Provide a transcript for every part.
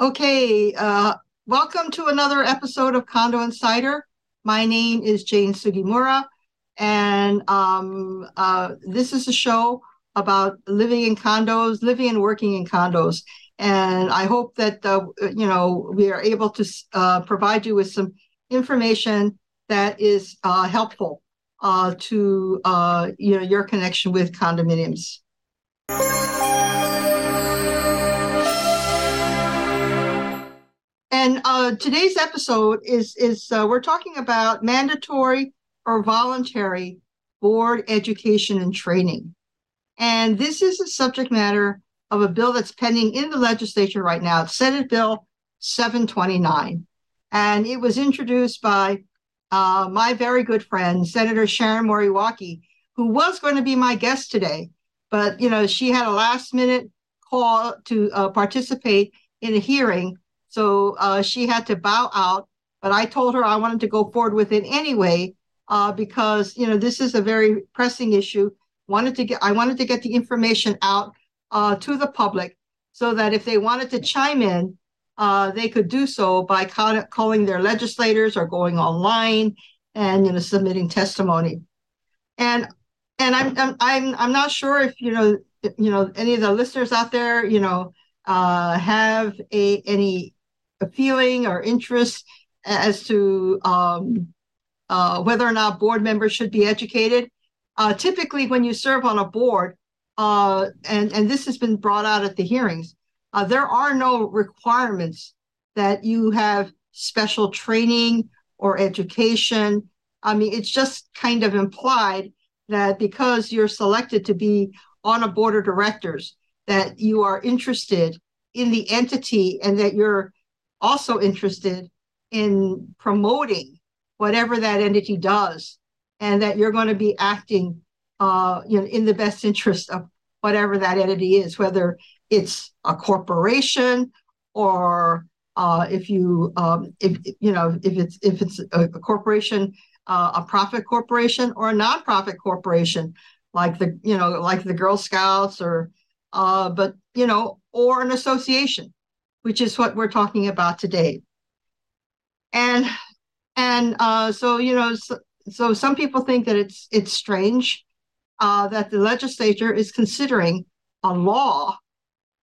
Okay, uh, welcome to another episode of Condo Insider. My name is Jane Sugimura, and um, uh, this is a show about living in condos, living and working in condos. And I hope that uh, you know we are able to uh, provide you with some information that is uh, helpful uh, to you know your connection with condominiums. And uh, today's episode is is uh, we're talking about mandatory or voluntary board education and training. And this is a subject matter of a bill that's pending in the legislature right now. It's Senate Bill 729. And it was introduced by uh, my very good friend, Senator Sharon Moriwaki, who was going to be my guest today. But, you know, she had a last minute call to uh, participate in a hearing so uh, she had to bow out. But I told her I wanted to go forward with it anyway uh, because you know this is a very pressing issue. Wanted to get I wanted to get the information out uh, to the public so that if they wanted to chime in, uh, they could do so by call- calling their legislators or going online and you know submitting testimony. And and I'm I'm I'm, I'm not sure if you know you know any of the listeners out there you know uh, have a any feeling or interest as to um, uh, whether or not board members should be educated. Uh, typically, when you serve on a board, uh, and and this has been brought out at the hearings, uh, there are no requirements that you have special training or education. I mean, it's just kind of implied that because you're selected to be on a board of directors, that you are interested in the entity and that you're also interested in promoting whatever that entity does and that you're going to be acting uh, you know, in the best interest of whatever that entity is, whether it's a corporation or uh, if you um, if you know if it's if it's a, corporation, uh, a profit corporation or a nonprofit corporation, like the you know like the Girl Scouts or uh, but you know or an association which is what we're talking about today. And and uh, so you know, so, so, some people think that it's it's strange uh, that the legislature is considering a law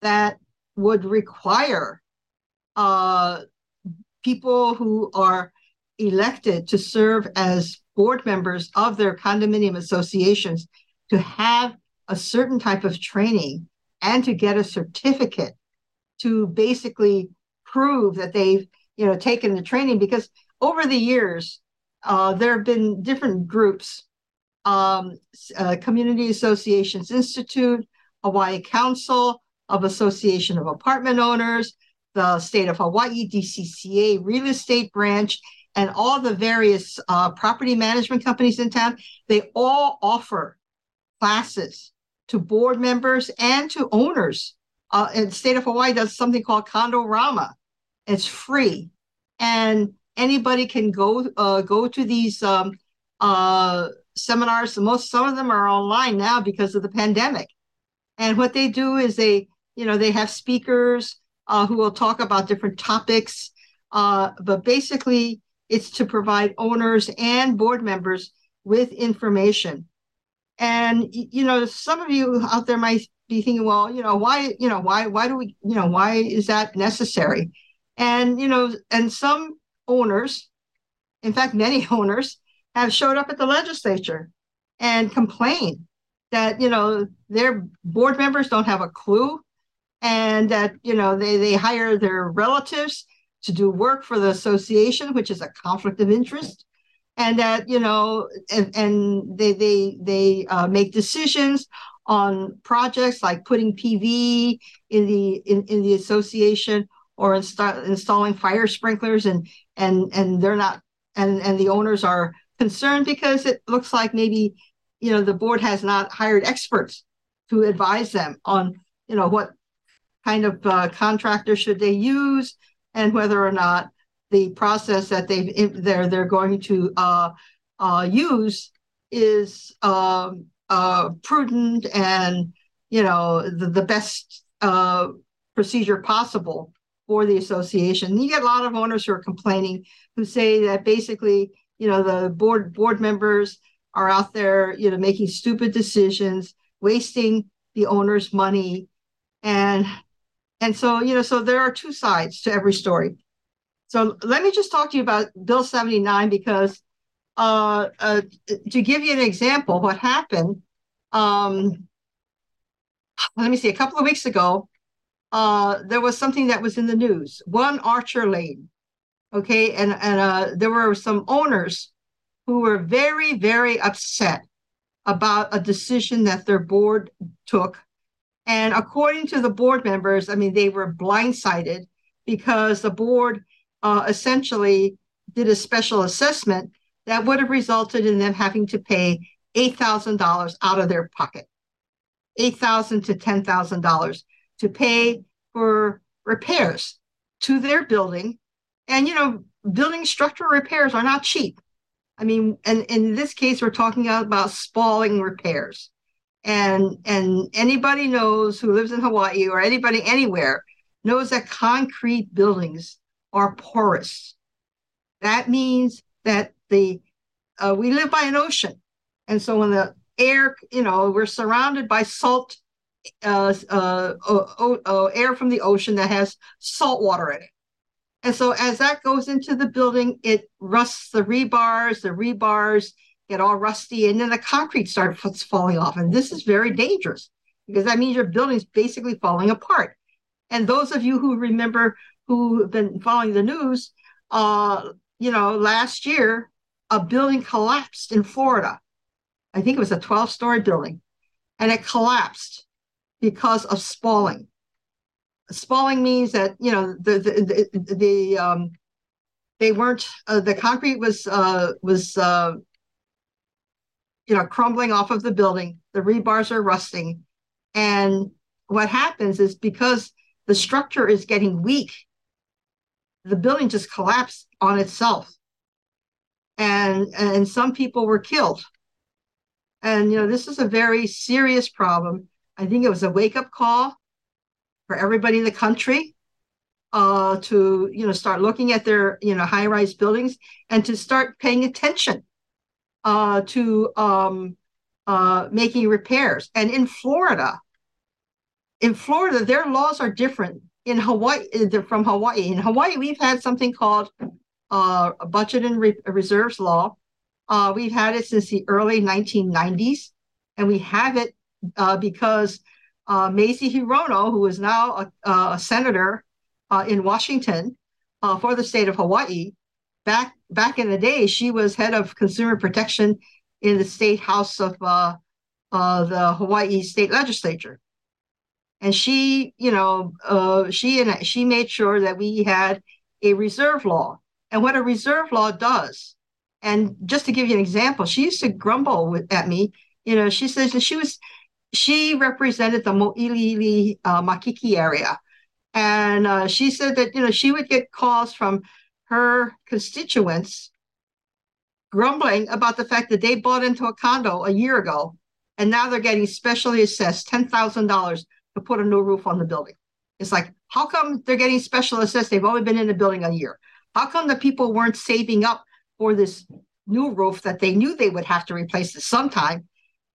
that would require uh, people who are elected to serve as board members of their condominium associations to have a certain type of training and to get a certificate to basically prove that they've you know taken the training because over the years uh, there have been different groups um, uh, community associations institute hawaii council of association of apartment owners the state of hawaii dcca real estate branch and all the various uh, property management companies in town. They all offer classes to board members and to owners uh, and the state of Hawaii does something called Condorama. It's free, and anybody can go uh, go to these um, uh, seminars. Most some of them are online now because of the pandemic. And what they do is they, you know, they have speakers uh, who will talk about different topics. Uh, but basically, it's to provide owners and board members with information. And you know, some of you out there might be thinking, well, you know, why, you know, why, why do we, you know, why is that necessary? And, you know, and some owners, in fact, many owners have showed up at the legislature and complained that, you know, their board members don't have a clue and that, you know, they, they hire their relatives to do work for the association, which is a conflict of interest and that you know and, and they they they uh, make decisions on projects like putting PV in the in, in the association or insta- installing fire sprinklers and and and they're not and and the owners are concerned because it looks like maybe you know the board has not hired experts to advise them on you know what kind of uh, contractor should they use and whether or not the process that they they're they're going to uh, uh, use is um, uh, prudent and you know the, the best uh, procedure possible for the association. And you get a lot of owners who are complaining who say that basically, you know, the board board members are out there, you know, making stupid decisions, wasting the owner's money. And and so, you know, so there are two sides to every story. So let me just talk to you about Bill 79 because uh, uh, to give you an example, what happened, um, let me see, a couple of weeks ago, uh, there was something that was in the news. One Archer Lane, okay, and and uh, there were some owners who were very very upset about a decision that their board took, and according to the board members, I mean they were blindsided because the board uh, essentially did a special assessment that would have resulted in them having to pay $8,000 out of their pocket, $8,000 to $10,000 to pay for repairs to their building. And, you know, building structural repairs are not cheap. I mean, and in this case, we're talking about spalling repairs. And and anybody knows who lives in Hawaii or anybody anywhere knows that concrete buildings are porous. That means that the uh, we live by an ocean, and so when the air, you know, we're surrounded by salt, uh, uh, uh, air from the ocean that has salt water in it. And so as that goes into the building, it rusts the rebars, the rebars get all rusty, and then the concrete starts falling off. And this is very dangerous because that means your building's basically falling apart. And those of you who remember who have been following the news, uh, you know, last year a building collapsed in Florida. I think it was a 12 story building, and it collapsed because of spalling. Spalling means that you know the the the, the um, they weren't uh, the concrete was uh, was uh, you know crumbling off of the building. The rebars are rusting, and what happens is because the structure is getting weak the building just collapsed on itself. And and some people were killed. And you know this is a very serious problem. I think it was a wake-up call for everybody in the country uh, to you know start looking at their you know high-rise buildings and to start paying attention uh, to um, uh, making repairs. And in florida in florida their laws are different in Hawaii, uh, from Hawaii. In Hawaii, we've had something called uh, a budget and re- reserves law. Uh, we've had it since the early 1990s, and we have it uh, because uh, Mazie Hirono, who is now a, a senator uh, in Washington for the state of Hawaii, back back in the day, she was head of consumer protection in the state house of the Hawaii state legislature and she you know uh, she and she made sure that we had a reserve law and what a reserve law does. And just to give you an example she used to grumble with, at me you know she says that she was she represented the mo'iliili uh, makiki area. And uh, she said that you know she would get calls from her constituents grumbling about the fact that they bought into a condo a year ago and now they're getting specially assessed $10,000 to put a new roof on the building. It's like, how come they're getting special assessed? They've only been in the building a year. How come the people weren't saving up for this new roof that they knew they would have to replace it sometime?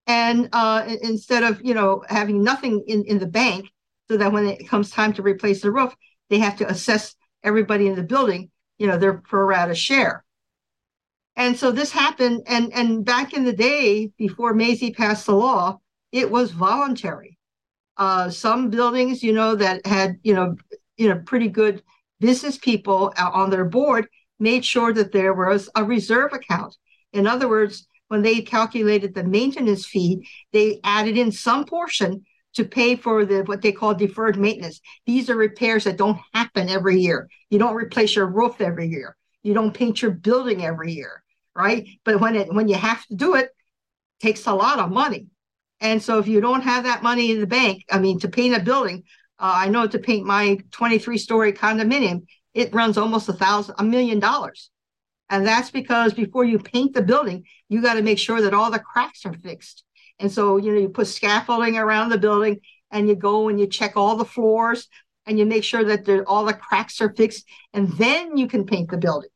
And uh, instead of you know having nothing in, in the bank, so that when it comes time to replace the roof, they have to assess everybody in the building, you know, their pro rata share. And so this happened, and and back in the day before Mazie passed the law, it was voluntary uh, some buildings, you know, that had, you know, you know, pretty good business people on their board made sure that there was a reserve account. In other words, when they calculated the maintenance fee, they added in some portion to pay for the what they call deferred maintenance. These are repairs that don't happen every year. You don't replace your roof every year. You don't paint your building every year, right? But when it when you have to do it, it takes a lot of money. And so if you don't have that money in the bank, I mean, to paint a building, uh, I know to paint my 23 story condominium, it runs almost a thousand, a million dollars. And that's because before you paint the building, you got to make sure that all the cracks are fixed. And so, you know, you put scaffolding around the building and you go and you check all the floors and you make sure that all the cracks are fixed, and then you can paint the building.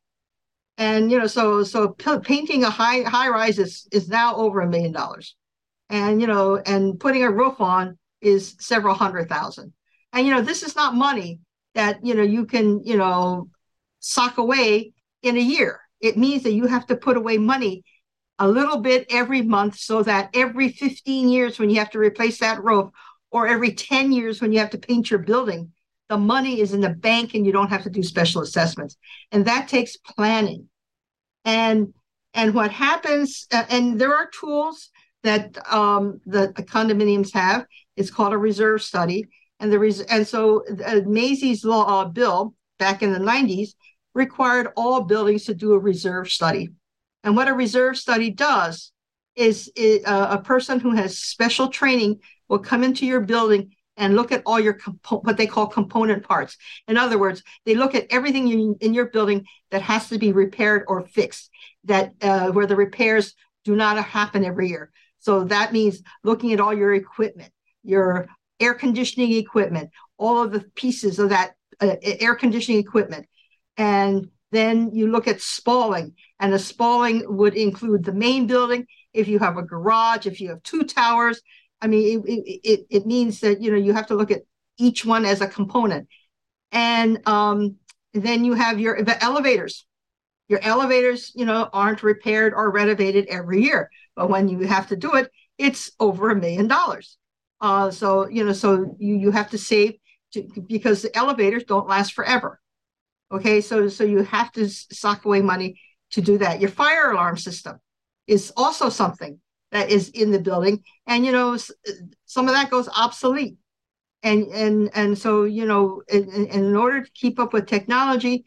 And you know, so so p- painting a high high rise is is now over a million dollars, and you know, and putting a roof on is several hundred thousand. And you know, this is not money that you know you can you know sock away in a year. It means that you have to put away money a little bit every month so that every 15 years when you have to replace that roof or every 10 years when you have to paint your building, the money is in the bank and you don't have to do special assessments. And that takes planning. And and what happens, uh, and there are tools that um, the, condominiums have. It's called a reserve study, and the res- and so uh, law uh, bill back in the 90s required all buildings to do a reserve study. And what a reserve study does is it, uh, a person who has special training will come into your building and look at all your compo- what they call component parts. In other words, they look at everything in your building that has to be repaired or fixed. That uh, where the repairs do not happen every year. So that means looking at all your equipment, your air conditioning equipment, all of the pieces of that uh, air conditioning equipment, and then you look at spalling, and the spalling would include the main building. If you have a garage, if you have two towers, I mean, it, it, it means that, you know, you have to look at each one as a component. And um, then you have your the elevators. Your elevators, you know, aren't repaired or renovated every year. But when you have to do it, it's over a million dollars. Uh, so, you know, so you, you have to save to, because the elevators don't last forever. Okay, so so you have to sock away money to do that. Your fire alarm system is also something that is in the building and you know some of that goes obsolete and and and so you know in, in order to keep up with technology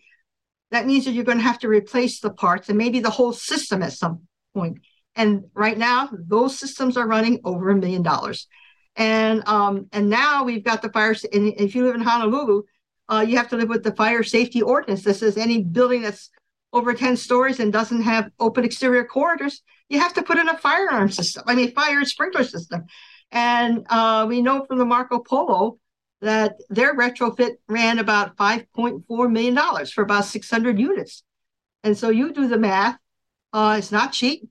that means that you're going to have to replace the parts and maybe the whole system at some point and right now those systems are running over a million dollars and um and now we've got the fire and if you live in honolulu uh, you have to live with the fire safety ordinance that says any building that's over 10 stories and doesn't have open exterior corridors you have to put in a fire alarm system, I mean, fire sprinkler system. And uh, we know from the Marco Polo that their retrofit ran about $5.4 million for about 600 units. And so you do the math, uh, it's not cheap.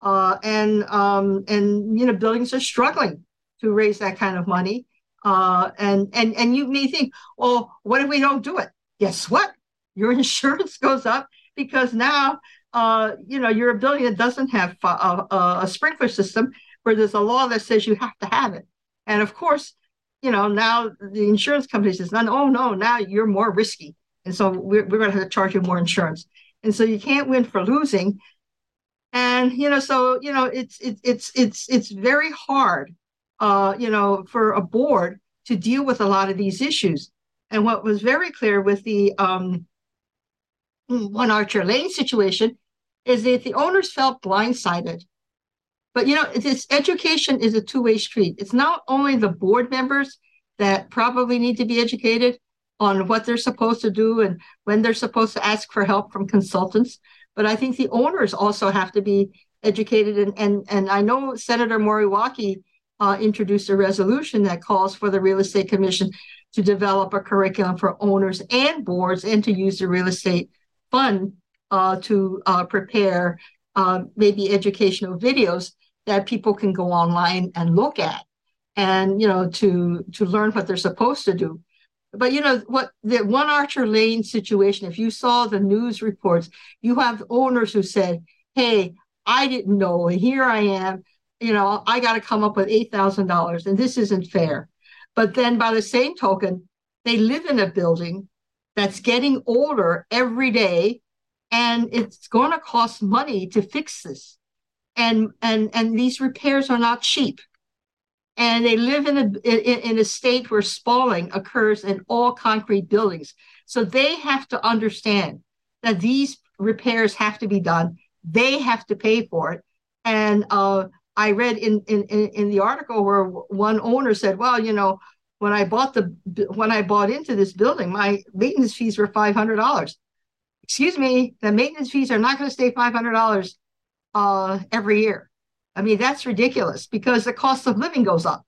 Uh, and um, and you know buildings are struggling to raise that kind of money. Uh, and and and you may think, well, what if we don't do it? Guess what? Your insurance goes up because now uh, you know, you're a building that doesn't have a, a, a, sprinkler system where there's a law that says you have to have it. And of course, you know, now the insurance company says, oh, no, now you're more risky. And so we're, we're going to have to charge you more insurance. And so you can't win for losing. And, you know, so, you know, it's, it, it's, it's, it's very hard, uh, you know, for a board to deal with a lot of these issues. And what was very clear with the, um, one Archer Lane situation is that the owners felt blindsided. But you know, this education is a two-way street. It's not only the board members that probably need to be educated on what they're supposed to do and when they're supposed to ask for help from consultants, but I think the owners also have to be educated. And and and I know Senator Moriwaki uh, introduced a resolution that calls for the Real Estate Commission to develop a curriculum for owners and boards and to use the real estate fund uh, to uh, prepare uh, maybe educational videos that people can go online and look at and you know to to learn what they're supposed to do but you know what the one archer lane situation if you saw the news reports you have owners who said hey i didn't know and here i am you know i got to come up with $8000 and this isn't fair. But then by the same token they live in a building that's getting older every day and it's going to cost money to fix this. And and and these repairs are not cheap and they live in a in, in a state where spalling occurs in all concrete buildings so they have to understand that these repairs have to be done they have to pay for it and uh, i read in, in in the article where one owner said well you know when I bought the when I bought into this building, my maintenance fees were five hundred dollars. Excuse me, the maintenance fees are not going to stay five hundred dollars uh, every year. I mean that's ridiculous because the cost of living goes up.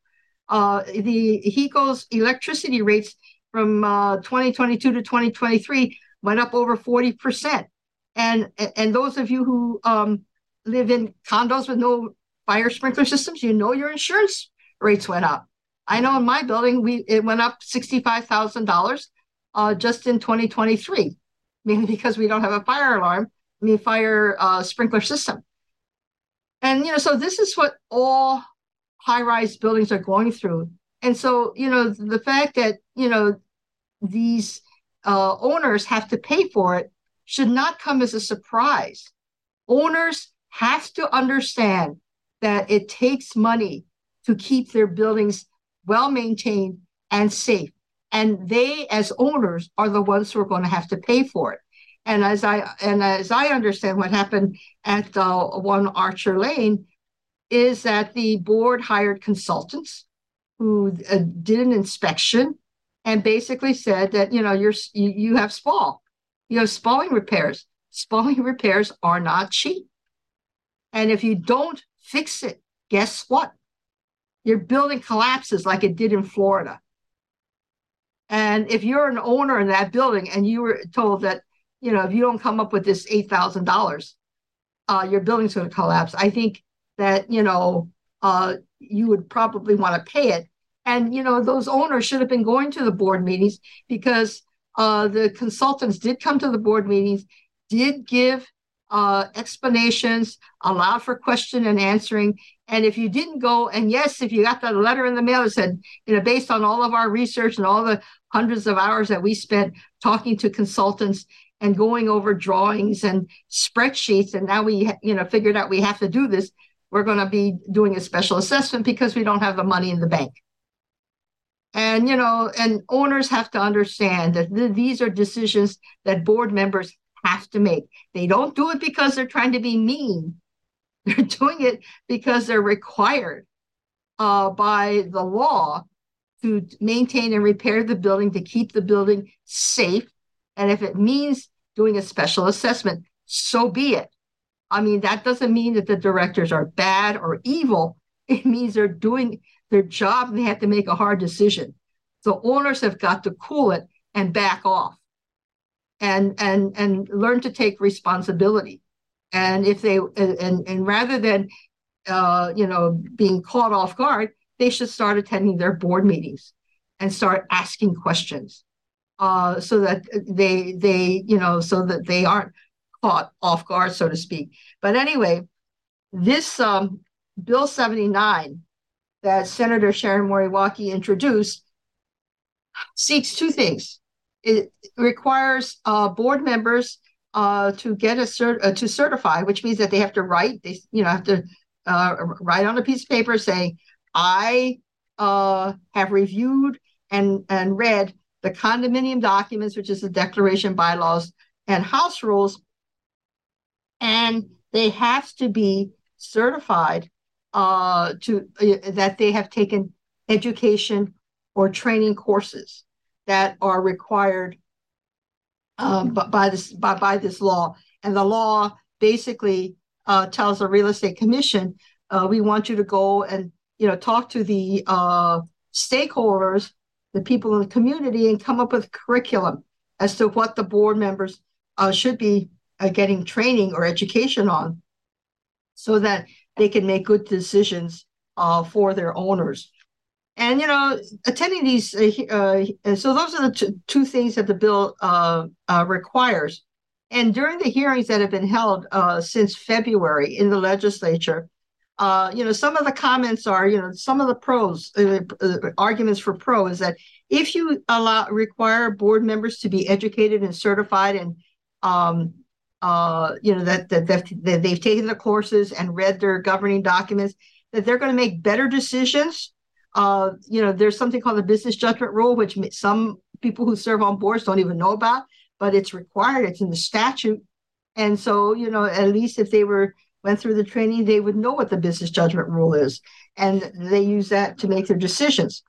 Uh, the HECO's electricity rates from uh, 2022 to 2023 went up over 40%. And, and those of you who um, live in condos with no fire sprinkler systems, you know your insurance rates went up. I know in my building, we it went up $65,000 uh, just in 2023, mainly because we don't have a fire alarm, I mean, fire uh, sprinkler system. And, you know, so this is what all high rise buildings are going through. And so, you know, the fact that, you know, these uh, owners have to pay for it should not come as a surprise. Owners have to understand that it takes money to keep their buildings well maintained and safe. And they, as owners, are the ones who are going to have to pay for it. And as I and as I understand, what happened at the One Archer Lane is that the board hired consultants who uh, did an inspection and basically said that you know you're you, you have spall, you have spalling repairs. Spalling repairs are not cheap, and if you don't fix it, guess what? Your building collapses like it did in Florida. And if you're an owner in that building and you were told that you know if you don't come up with this eight thousand uh, dollars, your building's going to collapse. I think that you know uh, you would probably want to pay it and you know those owners should have been going to the board meetings because uh, the consultants did come to the board meetings did give uh, explanations allowed for question and answering and if you didn't go and yes if you got that letter in the mail that said you know based on all of our research and all the hundreds of hours that we spent talking to consultants and going over drawings and spreadsheets and now we you know figured out we have to do this we're going to be doing a special assessment because we don't have the money in the bank. And, you know, and owners have to understand that th- these are decisions that board members have to make. They don't do it because they're trying to be mean. They're doing it because they're required uh, by the law to maintain and repair the building to keep the building safe. And if it means doing a special assessment, so be it. I mean, that doesn't mean that the directors are bad or evil. It means they're doing their job and they have to make a hard decision. So owners have got to cool it and back off and and and learn to take responsibility. And if they and and rather than uh, you know being caught off guard, they should start attending their board meetings and start asking questions uh, so that they they you know so that they aren't caught off guard, so to speak. But anyway, this um, Bill 79 that Senator Sharon Moriwaki introduced seeks two things. It requires uh, board members uh, to get a cert uh, to certify, which means that they have to write. They you know have to uh, write on a piece of paper saying, "I uh, have reviewed and and read the condominium documents, which is the declaration, bylaws, and house rules, and they have to be certified uh, to uh, that they have taken education or training courses that are required um, by this by, by this law. And the law basically uh, tells the real estate commission, uh, we want you to go and you know talk to the uh, stakeholders, the people in the community, and come up with curriculum as to what the board members uh, should be uh, getting training or education on so that they can make good decisions uh, for their owners. And, you know, attending these, uh, uh so those are the two things that the bill uh, requires. And during the hearings that have been held since February in the legislature, uh, you know, some of the comments are, you know, some of the pros uh, uh, arguments for pro is that if you allow require board members to be educated and certified and um, uh, you know, that, that, that, that they've taken the courses and read their governing documents, that they're going to make better decisions. Uh, you know, there's something called the business judgment rule, which some people who serve on boards don't even know about, but it's required. It's in the statute. And so, you know, at least if they were went through the training, they would know what the business judgment rule is, and they use that to make their decisions.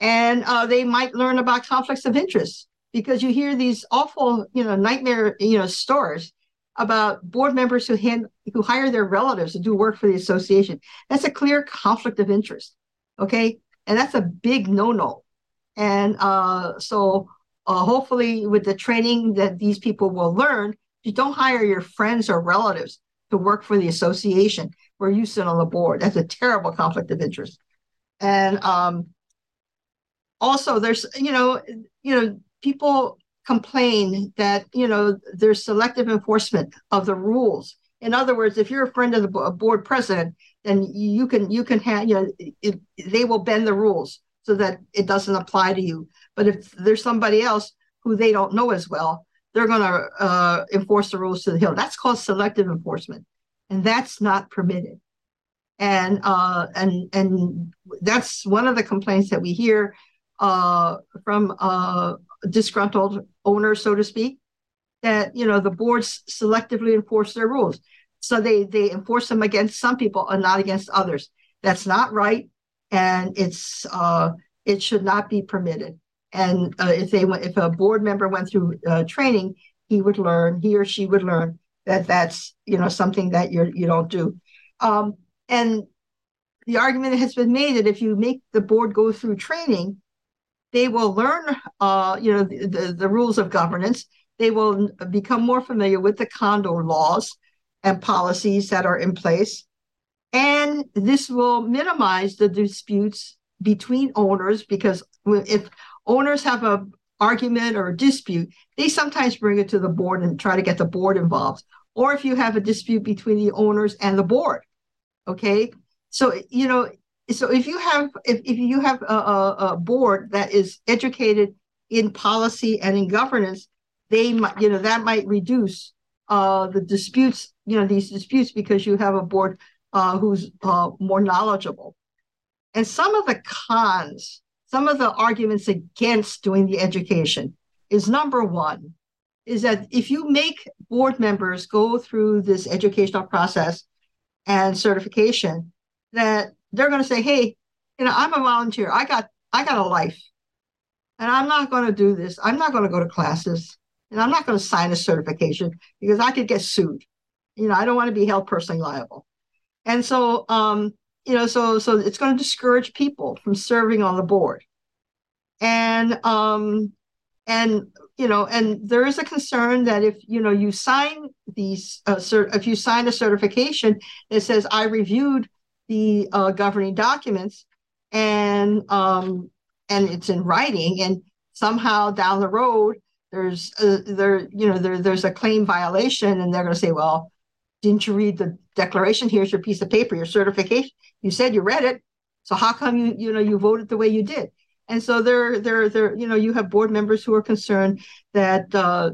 And uh, they might learn about conflicts of interest because you hear these awful, you know, nightmare, you know, stories about board members who hand who hire their relatives to do work for the association. That's a clear conflict of interest. Okay. And that's a big no-no. And uh, so uh, hopefully with the training that these people will learn, you don't hire your friends or relatives to work for the association where you sit on the board. That's a terrible conflict of interest. And um, also there's, you know, you know, people complain that, you know, there's selective enforcement of the rules. In other words, if you're a friend of the board president, then you can you can have you know it, they will bend the rules so that it doesn't apply to you. But if there's somebody else who they don't know as well, they're going to uh, enforce the rules to the hill. That's called selective enforcement, and that's not permitted. And uh, and and that's one of the complaints that we hear uh, from uh, disgruntled owners, so to speak, that you know the boards selectively enforce their rules, so they they enforce them against some people and not against others. That's not right and it's uh, it should not be permitted. And uh, if they went, if a board member went through uh, training, he would learn, he or she would learn that that's you know something that you you don't do. Um, and the argument has been made that if you make the board go through training, they will learn uh, you know the, the, the rules of governance. They will become more familiar with the condo laws and policies that are in place and this will minimize the disputes between owners because if owners have a argument or a dispute, they sometimes bring it to the board and try to get the board involved. Or if you have a dispute between the owners and the board, okay. So you know, so if you have if, if you have a, a, a board that is educated in policy and in governance, they might you know that might reduce uh, the disputes you know these disputes because you have a board uh, who's uh, more knowledgeable. And some of the cons, some of the arguments against doing the education is number one, is that if you make board members go through this educational process and certification, that they're going to say, hey, you know, I'm a volunteer. I got I got a life. And I'm not going to do this. I'm not going to go to classes. And I'm not going to sign a certification because I could get sued. You know, I don't want to be held personally liable. And so, um, you know, so so it's going to discourage people from serving on the board. And um, and you know, and there is a concern that if you know you sign these, uh, cert- if you sign a certification that says I reviewed the uh, governing documents, and um, and it's in writing, and somehow down the road there's uh, there you know there there's a claim violation, and they're going to say, well, didn't you read the declaration? Here's your piece of paper, your certification. You said you read it. So how come you, you know, you voted the way you did? And so there, there, there, you know, you have board members who are concerned that uh,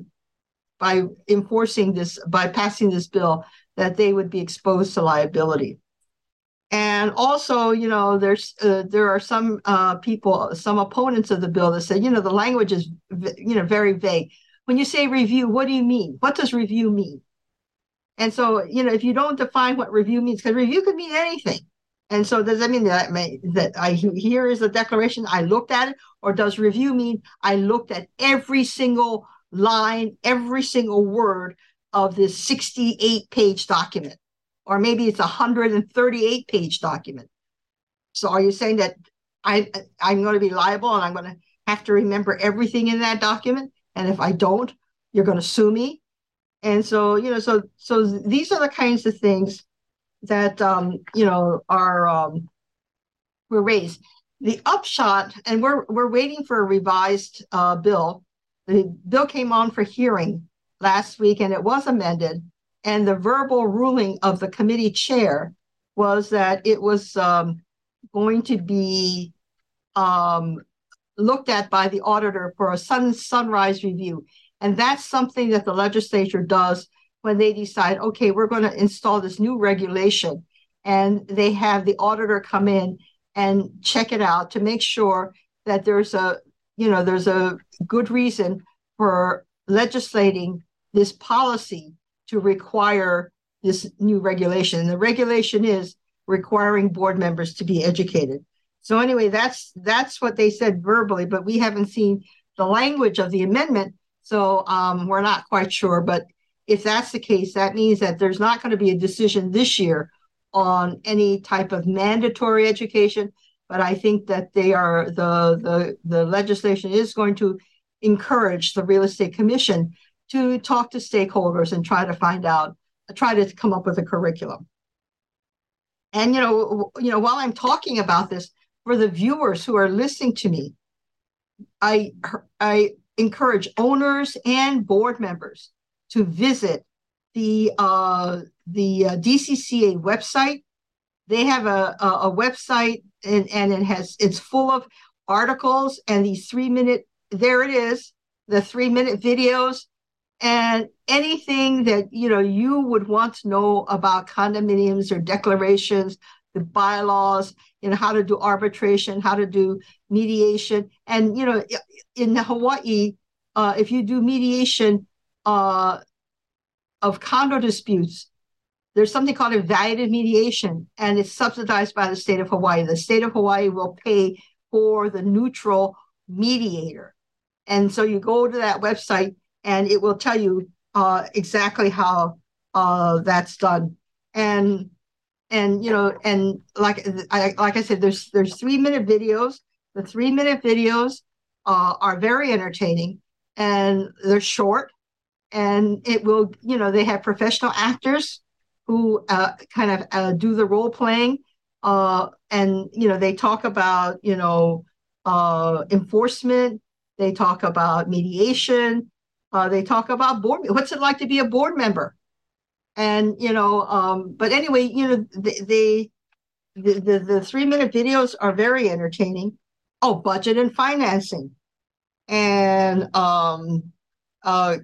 by enforcing this, by passing this bill, that they would be exposed to liability. And also, you know, there's uh, there are some uh, people, some opponents of the bill that say, you know, the language is, you know, very vague. When you say review, what do you mean? What does review mean? And so, you know, if you don't define what review means, because review could mean anything. And so, does that mean that may, that I here is a declaration I looked at it, or does review mean I looked at every single line, every single word of this 68 page document, or maybe it's a 138 page document? So, are you saying that I I'm going to be liable and I'm going to have to remember everything in that document? And if I don't, you're going to sue me? And so you know so so these are the kinds of things that um you know are um were raised. The upshot and we're we're waiting for a revised uh, bill. The bill came on for hearing last week and it was amended. And the verbal ruling of the committee chair was that it was um, going to be um, looked at by the auditor for a sun sunrise review and that's something that the legislature does when they decide, okay, we're going to install this new regulation. And they have the auditor come in and check it out to make sure that there's a, you know, there's a good reason for legislating this policy to require this new regulation. And the regulation is requiring board members to be educated. So anyway, that's that's what they said verbally, but we haven't seen the language of the amendment so um, we're not quite sure. But if that's the case, that means that there's not going to be a decision this year on any type of mandatory education, but I think that they are the the the legislation is going to encourage the real estate commission to talk to stakeholders and try to find out, try to come up with a curriculum. And you know, you know, while I'm talking about this, for the viewers who are listening to me, I I encourage owners and board members to visit the uh, the uh, DCCA website. They have a, a, a website and, and it has it's full of articles and these three minute there it is the three minute videos and anything that you know you would want to know about condominiums or declarations the bylaws know how to do arbitration how to do mediation. And you know in hawaii uh, if you do mediation uh, of condo disputes there's something called evaluative mediation and it's subsidized by the state of hawaii. The state of hawaii will pay for the neutral mediator. And so you go to that website and it will tell you uh, exactly how uh, that's done. And and you know, and like I like I said, there's there's three minute videos. The three minute videos uh, are very entertaining and they're short. And it will, you know, they have professional actors who uh, kind of uh, do the role playing. Uh, and you know, they talk about you know uh, enforcement. They talk about mediation. Uh, they talk about board. What's it like to be a board member? And you know, um, but anyway, you know, they the, the, the three minute videos are very entertaining. Oh, budget and financing, and um, uh,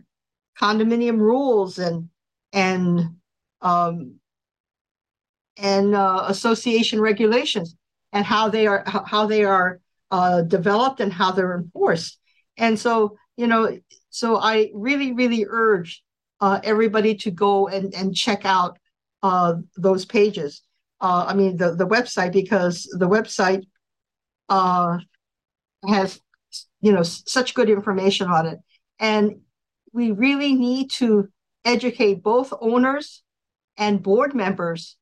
condominium rules and and um, and uh, association regulations and how they are how they are uh, developed and how they're enforced. And so, you know, so I really, really urge uh, everybody to go and, and check out uh, those pages. Uh, I mean, the, the website, because the website uh, has, you know, such good information on it. And we really need to educate both owners and board members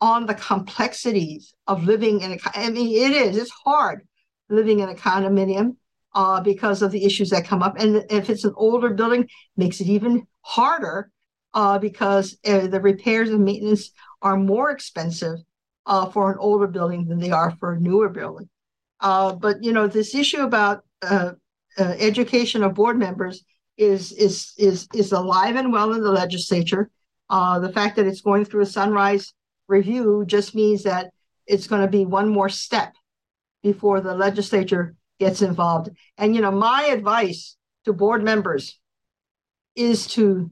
on the complexities of living in a, I mean, it is, it's hard living in a condominium uh, because of the issues that come up. And if it's an older building, makes it even harder uh, because uh, the repairs and maintenance are more expensive uh, for an older building than they are for a newer building. Uh, but you know, this issue about uh, education of board members is is is is alive and well in the legislature. the fact that it's going through a sunrise review just means that it's going to be one more step before the legislature gets involved. And, you know, my advice to board members is to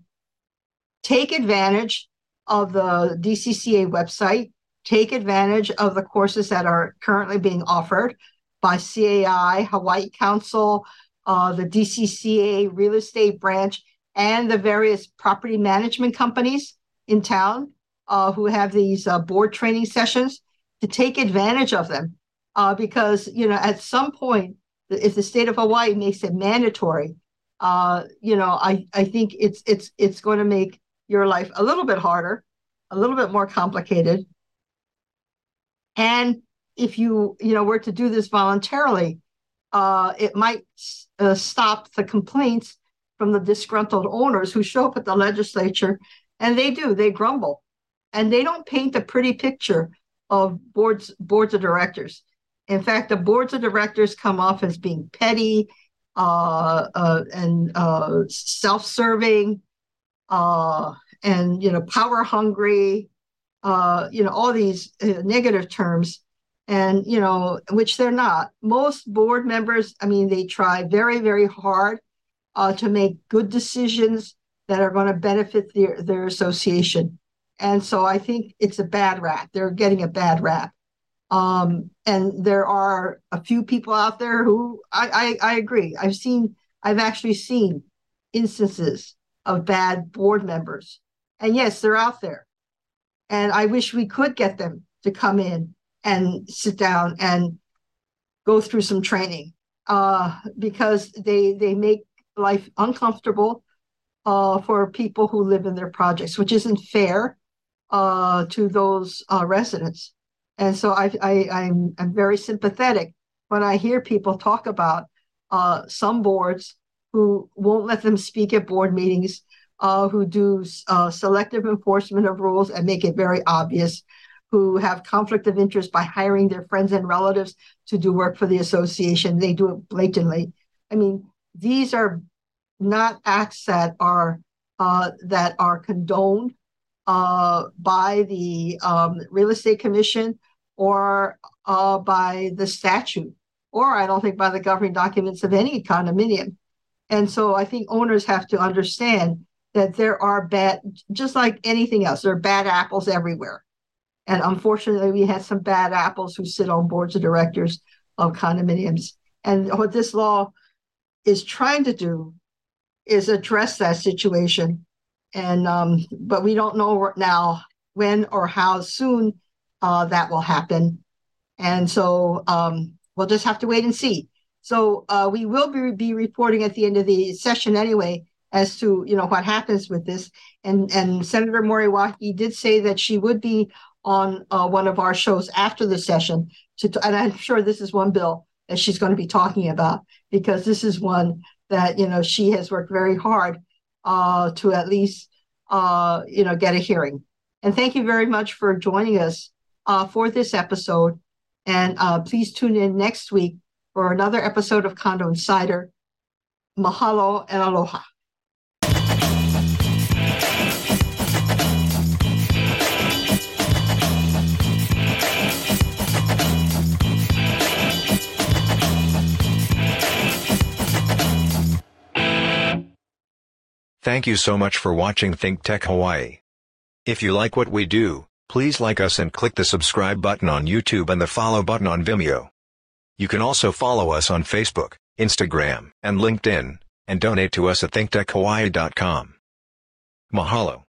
take advantage of the DCCA website, take advantage of the courses that are currently being offered by CAI, Hawaii Council, uh, the DCCA real estate branch, and the various property management companies in town uh, who have these uh, board training sessions to take advantage of them uh, because you know at some point if the state of Hawaii makes it mandatory, uh, you know I I think it's it's it's going to make your life a little bit harder, a little bit more complicated, and if you you know were to do this voluntarily, uh, it might uh, stop the complaints from the disgruntled owners who show up at the legislature, and they do they grumble, and they don't paint a pretty picture of boards boards of directors in fact, the boards of directors come off as being petty uh, uh, and uh, self-serving, uh, and you know, power hungry. Uh, you know, all these uh, negative terms, and you know, which they're not. Most board members, I mean, they try very, very hard to make good decisions that are going to benefit their their association. And so I think it's a bad rap. They're getting a bad rap. Um, and there are a few people out there who I, I, I agree. I've seen, I've actually seen instances of bad board members. And yes, they're out there. And I wish we could get them to come in and sit down and go through some training uh, because they they make life uncomfortable uh, for people who live in their projects, which isn't fair uh, to those uh, residents And so I, I, I'm, I'm very sympathetic when I hear people talk about uh, some boards who won't let them speak at board meetings, uh, who do uh, selective enforcement of rules and make it very obvious, who have conflict of interest by hiring their friends and relatives to do work for the association. They do it blatantly. I mean, these are not acts that are uh, that are condoned uh, by the um, real estate commission or uh, by the statute, or I don't think by the governing documents of any condominium. And so I think owners have to understand that there are bad, just like anything else, there are bad apples everywhere. And unfortunately, we had some bad apples who sit on boards of directors of condominiums. And what this law is trying to do is address that situation. And um, but we don't know now when or how soon uh, that will happen. And so um, we'll just have to wait and see. So uh, we will be, be reporting at the end of the session anyway as to you know what happens with this. And and Senator Moriwaki did say that she would be on uh, one of our shows after the session to, and I'm sure this is one bill that she's going to be talking about because this is one that you know she has worked very hard uh, to at least uh, you know get a hearing. And thank you very much for joining us uh, for this episode. And uh, please tune in next week for another episode of Condo Insider. Mahalo and aloha. Thank you so much for watching Think Tech Hawaii. If you like what we do, please like us and click the subscribe button on YouTube and the follow button on Vimeo. You can also follow us on Facebook, Instagram, and LinkedIn, and donate to us at thinktechhawaii.com. Mahalo.